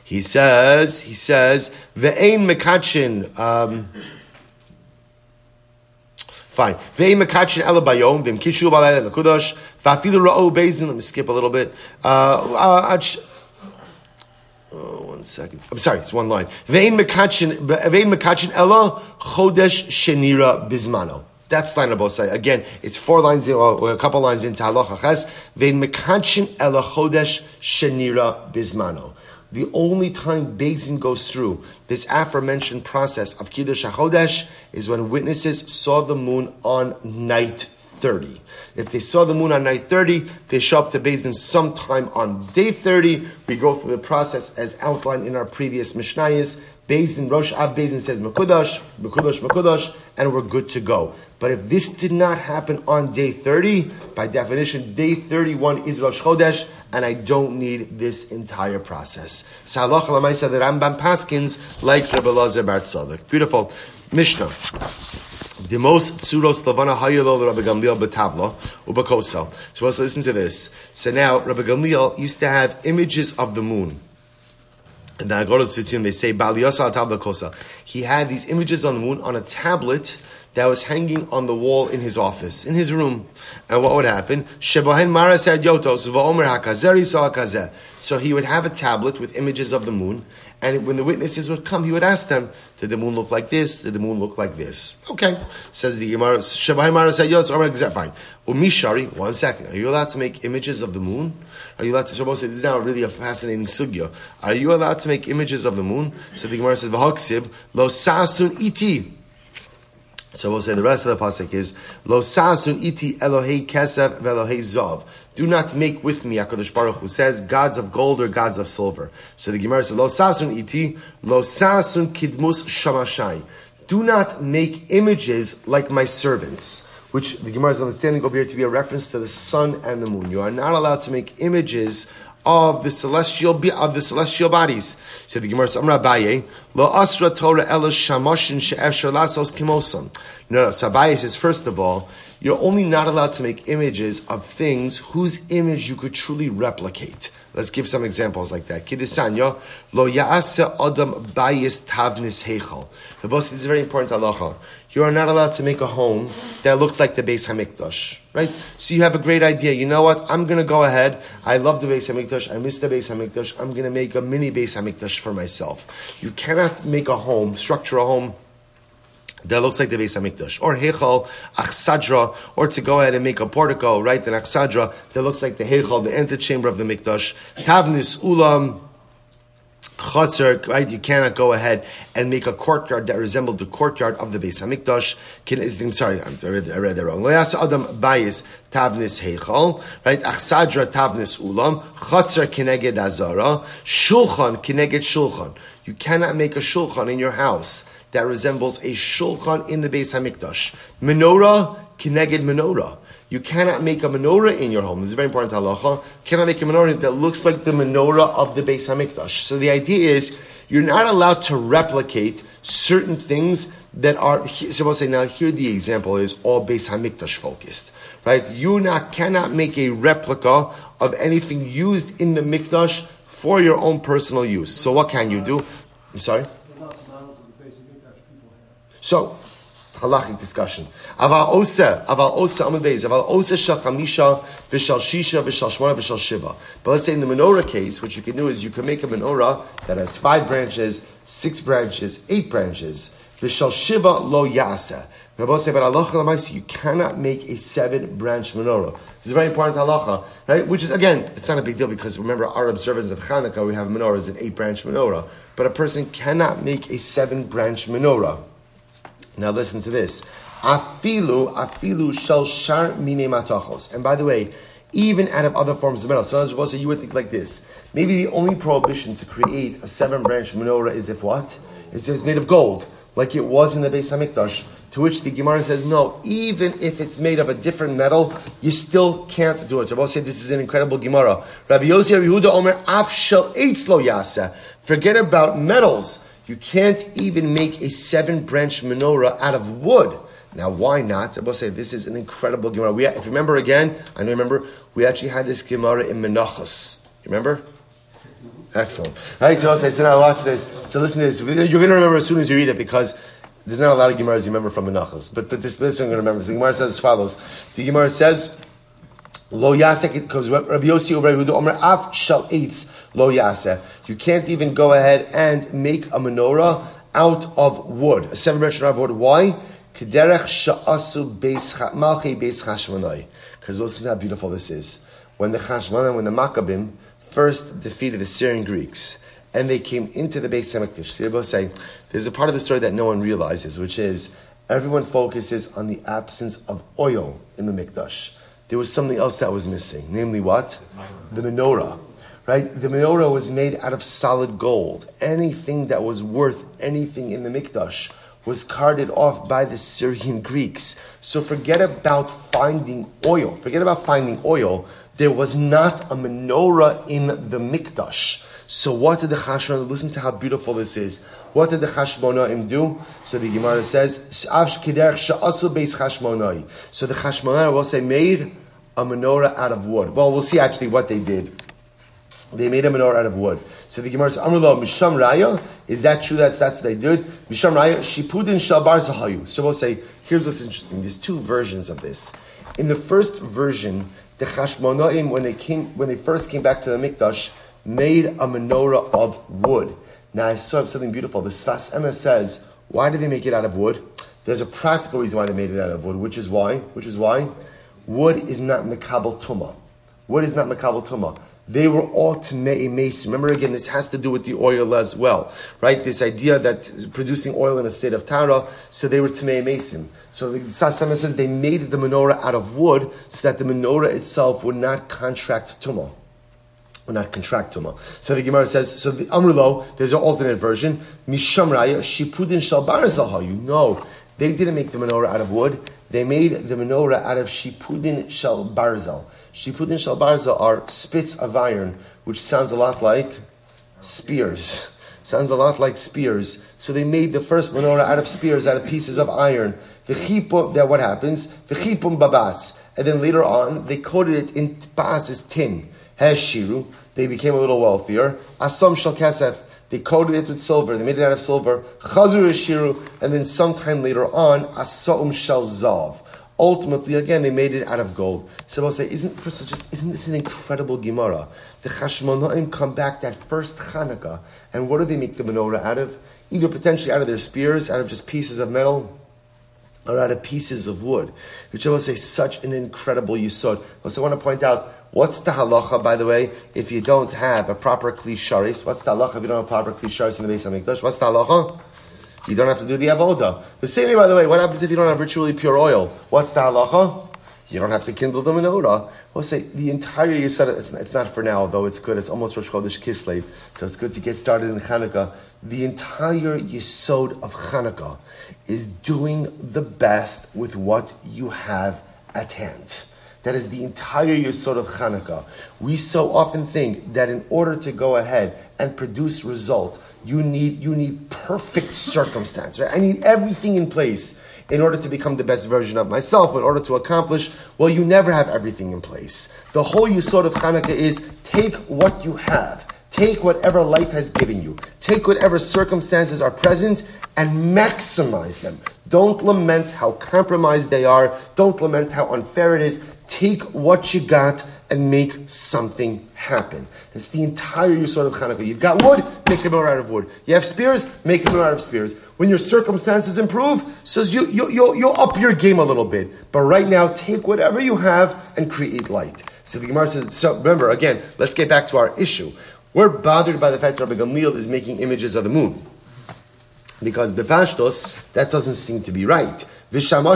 He says, he says, Ve'ein Mekachin, um, Fine. Ve'im bayom, kishu ra'o bezin, let me skip a little bit. Uh, uh, oh, one second. I'm sorry, it's one line. Shenira bizmano. That's line of say. Again, it's four lines, in, or a couple lines into halacha ches. Ve'im mekachin ela chodesh shenira bizmano the only time Beis Din goes through this aforementioned process of Kiddush HaChodesh is when witnesses saw the moon on night 30. If they saw the moon on night 30, they show up to Din sometime on day 30. We go through the process as outlined in our previous Mishnayos. Din, Rosh Beis Din says Mekudash, Mekudash, Mekudash, and we're good to go. But if this did not happen on day 30, by definition, day 31 is Rosh Chodesh, and I don't need this entire process. Salach Lamaisa, the Rambam Paskins, like Rabbi Lazar Bar. Beautiful. Mishnah. The most tsuros lavana hayelo Rabbi Gamliel betavla ubakosel. So let's listen to this. So now Rabbi Gamliel used to have images of the moon. And the Agoras Fitzim, they say, He had these images on the moon on a tablet that was hanging on the wall in his office, in his room. And what would happen? Yotos, So he would have a tablet with images of the moon, and when the witnesses would come, he would ask them, Did the moon look like this? Did the moon look like this? Okay. Says the Gemara, Shebahen Mara said Yotos, Omer fine. Umishari, one second. Are you allowed to make images of the moon? Are you allowed to, this is now really a fascinating sugya. Are you allowed to make images of the moon? So the Gemara says, lo sasun iti. So we'll say the rest of the pasuk is Lo sasun iti Elohei kesef velohei zov. Do not make with me, Hakadosh Baruch who says gods of gold or gods of silver. So the Gemara says Lo sasun iti Lo sasun kidmus shamashai. Do not make images like my servants. Which the Gemara is understanding over here to be a reference to the sun and the moon. You are not allowed to make images of the celestial of the celestial bodies. So the Gemara says, Amra Lo Asra Torah Ela Shamoshin She'efshar Lasos Kimosam. No, no, so Abaye says, first of all, you're only not allowed to make images of things whose image you could truly replicate. Let's give some examples like that. Kidisanya, lo ya'asa adam bayis tavnis heichal. The boss, this is very important halacha. You are not allowed to make a home that looks like the Beis Hamikdash, right? So you have a great idea. You know what? I'm going to go ahead. I love the Beis Hamikdash. I miss the Beis Hamikdash. I'm going to make a mini Beis Hamikdash for myself. You cannot make a home, structure a home that looks like the Beis Hamikdash, or Hechal Achsadra, or to go ahead and make a portico, right, an Achsadra that looks like the Hechal, the antechamber of the Mikdash. Tavnis Ulam Chatzar, right? You cannot go ahead and make a courtyard that resembled the courtyard of the Beis Hamikdash. I'm sorry, I read, I read that wrong. Le'as Adam Bayis Tavnis Heichal, right? Achsadra Tavnis Ulam, Chatzar Kineged Azara, Shulchan Kineged Shulchan. You cannot make a shulchan in your house that resembles a shulchan in the Beis Hamikdash. Menorah, kineged menorah. You cannot make a menorah in your home. This is very important halacha. You cannot make a menorah that looks like the menorah of the Beis Hamikdash. So the idea is you're not allowed to replicate certain things that are. So I'll say now. Here the example is all Beis Hamikdash focused, right? You not cannot make a replica of anything used in the mikdash for your own personal use. So what can you do? I'm sorry. So, halachic discussion. Aval osa, aval osa amud beis, aval osa shal chamisha, v'shal shisha, v'shal shmona, v'shal shiva. But let's say in the menorah case, what you can do is you can make a menorah that has five branches, six branches, eight branches. V'shal shiva lo yasa. Rabbi say, but halacha you cannot make a seven branch menorah. This is very important halacha, right? Which is again, it's not a big deal because remember our observance of Hanukkah, we have menorahs an eight branch menorah, but a person cannot make a seven branch menorah. Now listen to this. Afilu, afilu shel shar mine matachos. And by the way, even out of other forms of metal. So other you would think like this. Maybe the only prohibition to create a seven branch menorah is if what? Is if it's made of gold, like it was in the Beis Hamikdash. To which the Gemara says, no, even if it's made of a different metal, you still can't do it. Rabbi said this is an incredible Gemara. Rabbi Yossi Yehuda Omer Af Shel Eitzlo Yasa. Forget about metals. You can't even make a seven branch menorah out of wood. Now, why not? I will say this is an incredible Gemara. We, if you remember again, I know you remember, we actually had this Gemara in Menachos. Remember? Excellent. All right, so I'll say, so now watch this. So listen to this. You're going to remember as soon as you read it because there's not a lot of Gemaras you remember from Menachos. But, but this, this one I'm going to remember. The Gemara says as follows. The Gemara says, Lo yasek, because Rabbi Yossi over Yehuda Omer Av Shal Eitz Lo yaseh. You can't even go ahead and make a menorah out of wood, a seven branch of wood. Why? Kederech sha'asu malchei beis chashmonai. Because listen how beautiful this is. When the Chashmonaim, when the Maccabim first defeated the Syrian Greeks, and they came into the Beis Hamikdash. See, both say there's a part of the story that no one realizes, which is everyone focuses on the absence of oil in the Mikdash there was something else that was missing. Namely, what? The menorah. Right? The menorah was made out of solid gold. Anything that was worth anything in the Mikdash was carted off by the Syrian Greeks. So forget about finding oil. Forget about finding oil. there was not a menorah in the mikdash. So what did the Chashmonaim, listen to how beautiful this is. What did the Chashmonaim do? So the Gemara says, So the Chashmonaim will say, made a menorah out of wood. Well, we'll see actually what they did. They made a menorah out of wood. So the Gemara says, Amrullah, Misham Raya, is that true? That's, that's what they did? Misham Raya, Shipudin Shalbar Zahayu. So we'll say, here's what's interesting. There's two versions of this. In the first version, the Chashmonaim, when they came, when they first came back to the Mikdash, made a menorah of wood. Now I saw something beautiful. The Sfas Emes says, why did they make it out of wood? There's a practical reason why they made it out of wood, which is why, which is why wood is not mekabel tuma. Wood is not mekabel tuma. They were all Tmei Mason. Remember again, this has to do with the oil as well, right? This idea that producing oil in a state of Tara, so they were Tmei Mason. So the Sfas says they made the menorah out of wood so that the menorah itself would not contract tumah will not contract tuma. So the Gemara says, so the Amrulo, there's an alternate version. Mishamraya, Shipudin Shalbar You know, they didn't make the menorah out of wood. They made the menorah out of Shipudin Shal Barzal. Shipudin Shal Barzal are spits of iron, which sounds a lot like spears. Sounds a lot like spears. So they made the first menorah out of spears, out of pieces of iron. The chipum, that what happens? The chipum babats. And then later on, they coated it in bas as tin. Heshiru, they became a little wealthier. Asam shal kesef, they coated it with silver, they made it out of silver. Chazur Eshiru, and then sometime later on, Asaum shal zav. Ultimately, again, they made it out of gold. So I'll say, isn't, first just, isn't this an incredible Gemara? The Chashmonaim come back that first Hanukkah, and what do they make the menorah out of? Either potentially out of their spears, out of just pieces of metal, or out of pieces of wood. Which I will say, such an incredible yisod. Also, I want to point out, What's the halacha, by the way, if you don't have a proper klisharis? What's the halacha if you don't have proper klisharis in the base of Mikdash? What's the halacha? You don't have to do the avoda. The same way, by the way, what happens if you don't have ritually pure oil? What's the halacha? You don't have to kindle the menorah. We'll say the entire said it's, it's not for now, though it's good. It's almost Rosh Chodesh Kislev, so it's good to get started in Hanukkah. The entire Yisod of Hanukkah is doing the best with what you have at hand. That is the entire Yisod of Hanukkah. We so often think that in order to go ahead and produce results, you need, you need perfect circumstance, right? I need everything in place in order to become the best version of myself, in order to accomplish, well, you never have everything in place. The whole Yisod of Hanukkah is take what you have. Take whatever life has given you. Take whatever circumstances are present and maximize them. Don't lament how compromised they are. Don't lament how unfair it is. Take what you got and make something happen. That's the entire Yisod of Hanukkah. You've got wood, make a more out of wood. You have spears, make a more out of spears. When your circumstances improve, says you, you, you'll, you'll up your game a little bit. But right now, take whatever you have and create light. So the Gemara says, so remember, again, let's get back to our issue. We're bothered by the fact that Rabbi Gamliel is making images of the moon. Because Bepashtos, that doesn't seem to be right. So the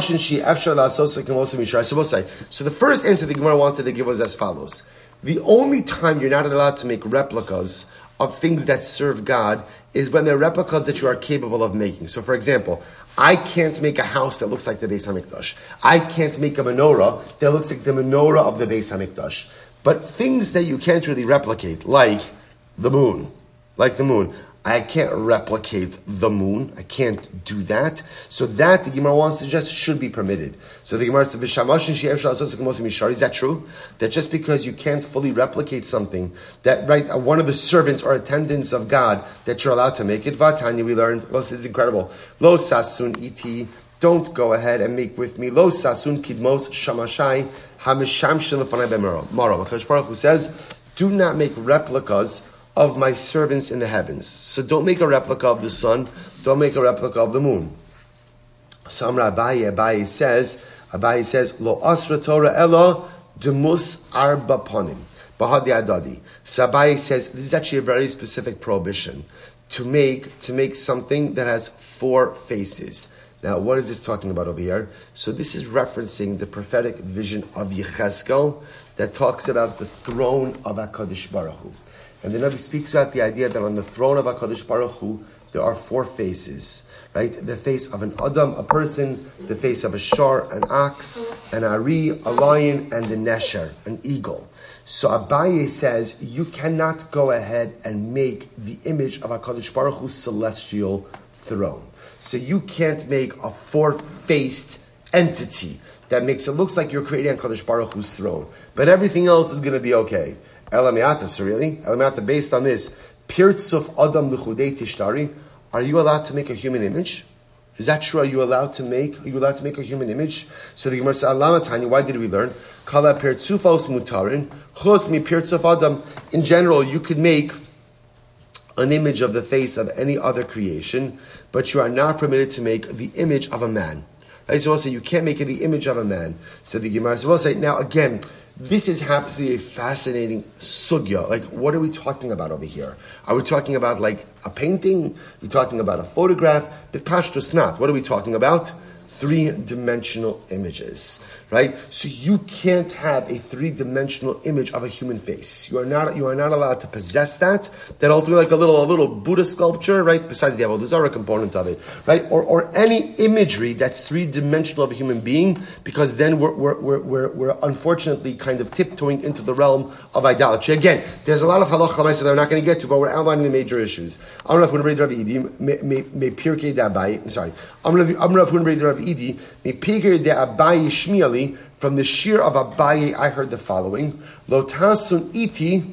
first answer the Gemara wanted to give was as follows. The only time you're not allowed to make replicas of things that serve God is when they're replicas that you are capable of making. So for example, I can't make a house that looks like the Beis HaMikdash. I can't make a menorah that looks like the menorah of the Beis HaMikdash. But things that you can't really replicate, like the moon, like the moon. I can't replicate the moon. I can't do that. So that the Gemara wants to suggest should be permitted. So the Gemara says, Is that true? That just because you can't fully replicate something, that right, uh, one of the servants or attendants of God, that you're allowed to make it. Vatanya, we learned, oh, this is incredible. Lo sasun iti. Don't go ahead and make with me. Lo sasun kidmos shamashai hamisham shelafanai b'maro. Maro. Baruch says, do not make replicas of my servants in the heavens. So don't make a replica of the sun, don't make a replica of the moon. Samra Abaye, Abaye says, Abaye says, Lo asra Torah elo demus arba ponim. Bahadi adadi. So Abaye says, this is actually a very specific prohibition to make, to make something that has four faces. Now, what is this talking about over here? So this is referencing the prophetic vision of Yecheskel that talks about the throne of HaKadosh Baruch Hu. And the Navi speaks about the idea that on the throne of HaKadosh Baruch Hu, there are four faces, right? The face of an Adam, a person, the face of a shar, an ox, an ari, a lion, and a nesher, an eagle. So Abaye says you cannot go ahead and make the image of Hakadosh Baruch Hu's celestial throne. So you can't make a four-faced entity that makes it looks like you're creating Hakadosh Baruch Hu's throne, but everything else is going to be okay. Elamiata, so really, Elamiata, based on this, Pirtzuf Adam L'chudei Tishtari, are you allowed to make a human image? Is that true? Are you allowed to make? Are you allowed to make a human image? So the Gemara says, "Alama Tanya." Why did we learn? Kala pirtzufos mutarin chutz mi pirtzuf adam. In general, you could make an image of the face of any other creation, but you are not permitted to make the image of a man. Right? So we'll say you can't make it the image of a man. So the Gemara "We'll say now again." This is to be a fascinating sugya. Like, what are we talking about over here? Are we talking about like a painting? We're we talking about a photograph? But pashtus not. What are we talking about? three-dimensional images, right? So you can't have a three-dimensional image of a human face. You are not, you are not allowed to possess that. That ultimately like a little, a little Buddha sculpture, right? Besides the Avodah component of it, right? Or, or any imagery that's three-dimensional of a human being, because then we're, we're, we're, we're, we're unfortunately kind of tiptoeing into the realm of idolatry. Again, there's a lot of halacha that I'm not going to get to, but we're outlining the major issues. I'm Rav Huna Rav me pirkei dabai, sorry. I'm Rav Huna Rav Idi, Mipiger de Abayi Shmiali, from the shear of Abaye, I heard the following. Lo tasun iti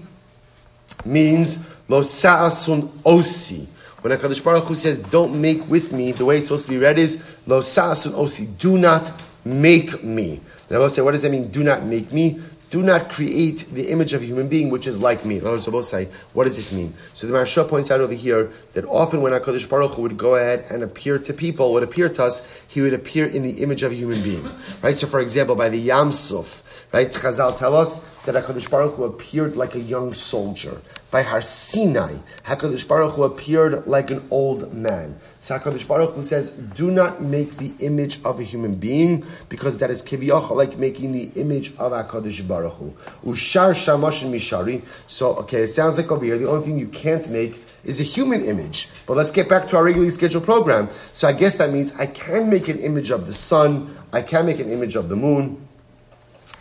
means lo sa'asun osi. When HaKadosh Baruch Hu says, don't make with me, the way it's supposed to be read is, lo sa'asun osi, do not make me. And I will say, what does that mean, do not make me? Do not create the image of a human being which is like me. In other words, both say, what does this mean? So the Maharsha points out over here that often when HaKadosh Baruch Hu would go ahead and appear to people, would appear to us, he would appear in the image of a human being. Right? So for example, by the Yam Suf, right? Chazal tell us that HaKadosh Baruch Hu appeared like a young soldier. By Har Sinai, HaKadosh Baruch Hu appeared like an old man. Sakadosh Baruch Hu says, do not make the image of a human being, because that is kiviyach like making the image of HaKadosh Baruch Hu. Ushar shamash mishari. So, okay, it sounds like over here, the only thing you can't make is a human image. But let's get back to our regularly scheduled program. So I guess that means I can make an image of the sun, I can make an image of the moon,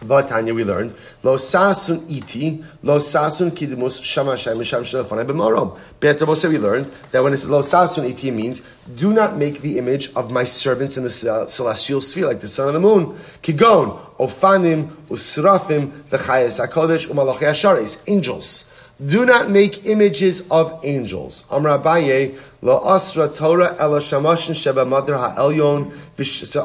Vatanya, we learned, Lo sasun iti, lo sasun kidimus shamashay misham shelafonai b'marom. Be'etrabose, we learned that when it's lo sasun iti, it means, do not make the image of my servants in the celestial sphere, like the sun and the moon. Kigon, ofanim, usrafim, v'chayes hakodesh, umalachei asharis, angels. Do not make images of angels. Amr Abaye, La Asra Torah Ela Shamashin Sheba Mother Ha'elyon.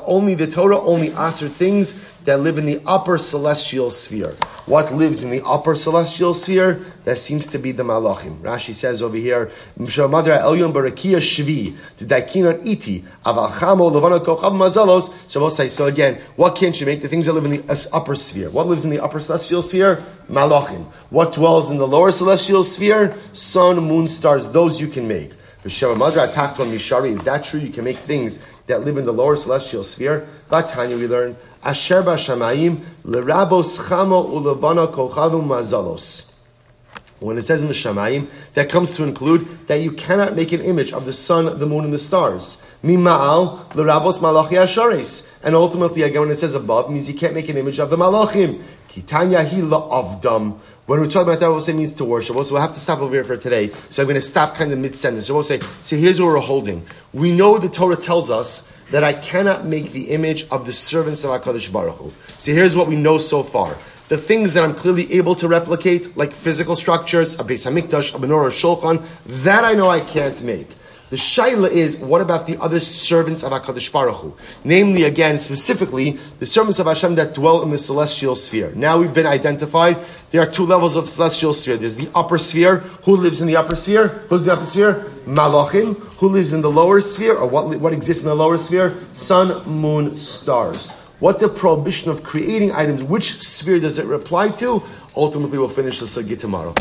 Only the Torah only asr things that live in the upper celestial sphere. What lives in the upper celestial sphere? That seems to be the Malachim. Rashi says over here, Shvi, Iti, Mazalos. So again, what can't you make? The things that live in the upper sphere. What lives in the upper celestial sphere? Malachim. What dwells in the lower celestial sphere? Sun, moon, stars. Those you can make. The Mishari, is that true? You can make things that live in the lower celestial sphere. Vatanya, we learn, Asher Bashamayim, Lerabos Chamo Ulevana Kochavim Mazalos. When it says in the Shamayim, that comes to include that you cannot make an image of the sun, the moon, and the stars. Mima'al, Lerabos Malachi Asharis. And ultimately, again, when it says above, means you can't make an image of the Malachim. Kitanya hi avdam. When we're talking about that, we'll say means to worship. So we'll have to stop over here for today. So I'm going to stop kind of mid sentence. So we'll say, so here's what we're holding. We know the Torah tells us that I cannot make the image of the servants of HaKadosh Baruch Hu. So here's what we know so far. The things that I'm clearly able to replicate, like physical structures, a Beis Hamikdash, a menorah, a shulchan, that I know I can't make. The shaila is, what about the other servants of HaKadosh Baruch Hu? Namely, again, specifically, the servants of Hashem that dwell in the celestial sphere. Now we've been identified. There are two levels of the celestial sphere. There's the upper sphere. Who lives in the upper sphere? Who's the upper sphere? Malachim. Who lives in the lower sphere? Or what, what exists in the lower sphere? Sun, moon, stars. What the prohibition of creating items, which sphere does it reply to? Ultimately, we'll finish the sugya tomorrow.